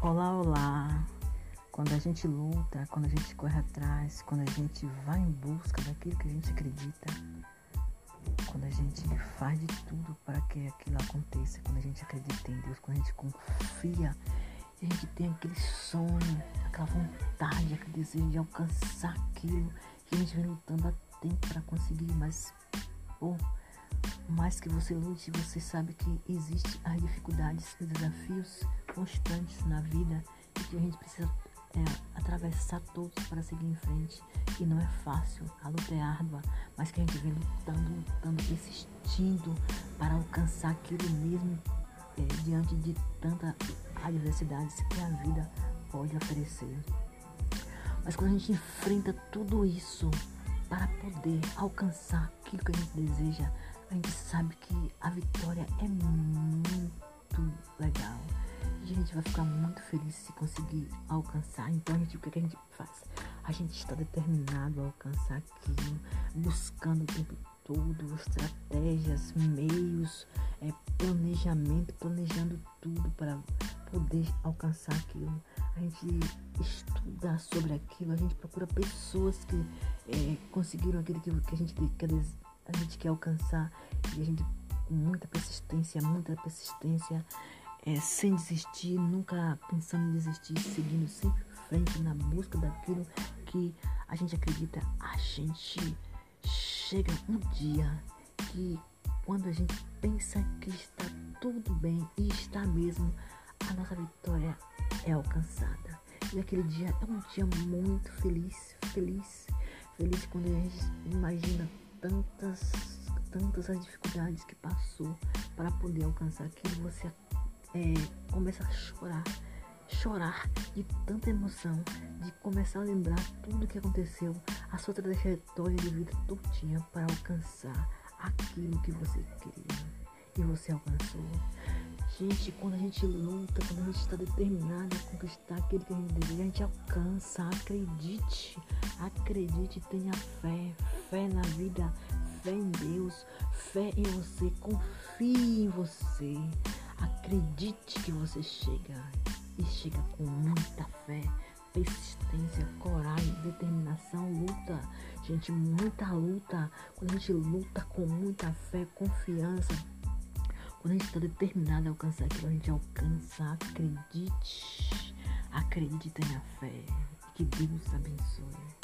Olá, olá. Quando a gente luta, quando a gente corre atrás, quando a gente vai em busca daquilo que a gente acredita, quando a gente faz de tudo para que aquilo aconteça, quando a gente acredita em Deus, quando a gente confia, a gente tem aquele sonho, aquela vontade, aquele desejo de alcançar aquilo que a gente vem lutando há tempo para conseguir, mas por mais que você lute, você sabe que existem as dificuldades e desafios constantes na vida e que a gente precisa é, atravessar todos para seguir em frente. E não é fácil, a luta é árdua, mas que a gente vem lutando, lutando, persistindo para alcançar aquilo mesmo é, diante de tantas adversidades que a vida pode oferecer. Mas quando a gente enfrenta tudo isso para poder alcançar aquilo que a gente deseja, a gente sabe que a vitória é muito legal. E a gente vai ficar muito feliz se conseguir alcançar. Então, a gente, o que, que a gente faz? A gente está determinado a alcançar aquilo, buscando o tempo todo estratégias, meios, é, planejamento, planejando tudo para poder alcançar aquilo. A gente estuda sobre aquilo, a gente procura pessoas que é, conseguiram aquilo que, que a gente quer a gente quer alcançar e a gente com muita persistência, muita persistência, é, sem desistir, nunca pensando em desistir, seguindo sempre frente na busca daquilo que a gente acredita, a gente chega um dia que quando a gente pensa que está tudo bem e está mesmo, a nossa vitória é alcançada. E aquele dia é um dia muito feliz, feliz, feliz quando a gente imagina tantas, tantas as dificuldades que passou para poder alcançar aquilo, você é, começa a chorar, chorar de tanta emoção, de começar a lembrar tudo que aconteceu, a sua trajetória de vida todinha para alcançar aquilo que você queria e você alcançou. Gente, quando a gente luta, quando a gente está determinado a conquistar aquilo que a gente deseja, a gente alcança. Acredite, acredite, tenha fé, fé na vida, fé em Deus, fé em você, confie em você. Acredite que você chega e chega com muita fé, persistência, coragem, determinação, luta. Gente, muita luta. Quando a gente luta com muita fé, confiança, quando a gente está determinado a alcançar aquilo, a gente alcança. Acredite. Acredite, tenha fé. Que Deus abençoe.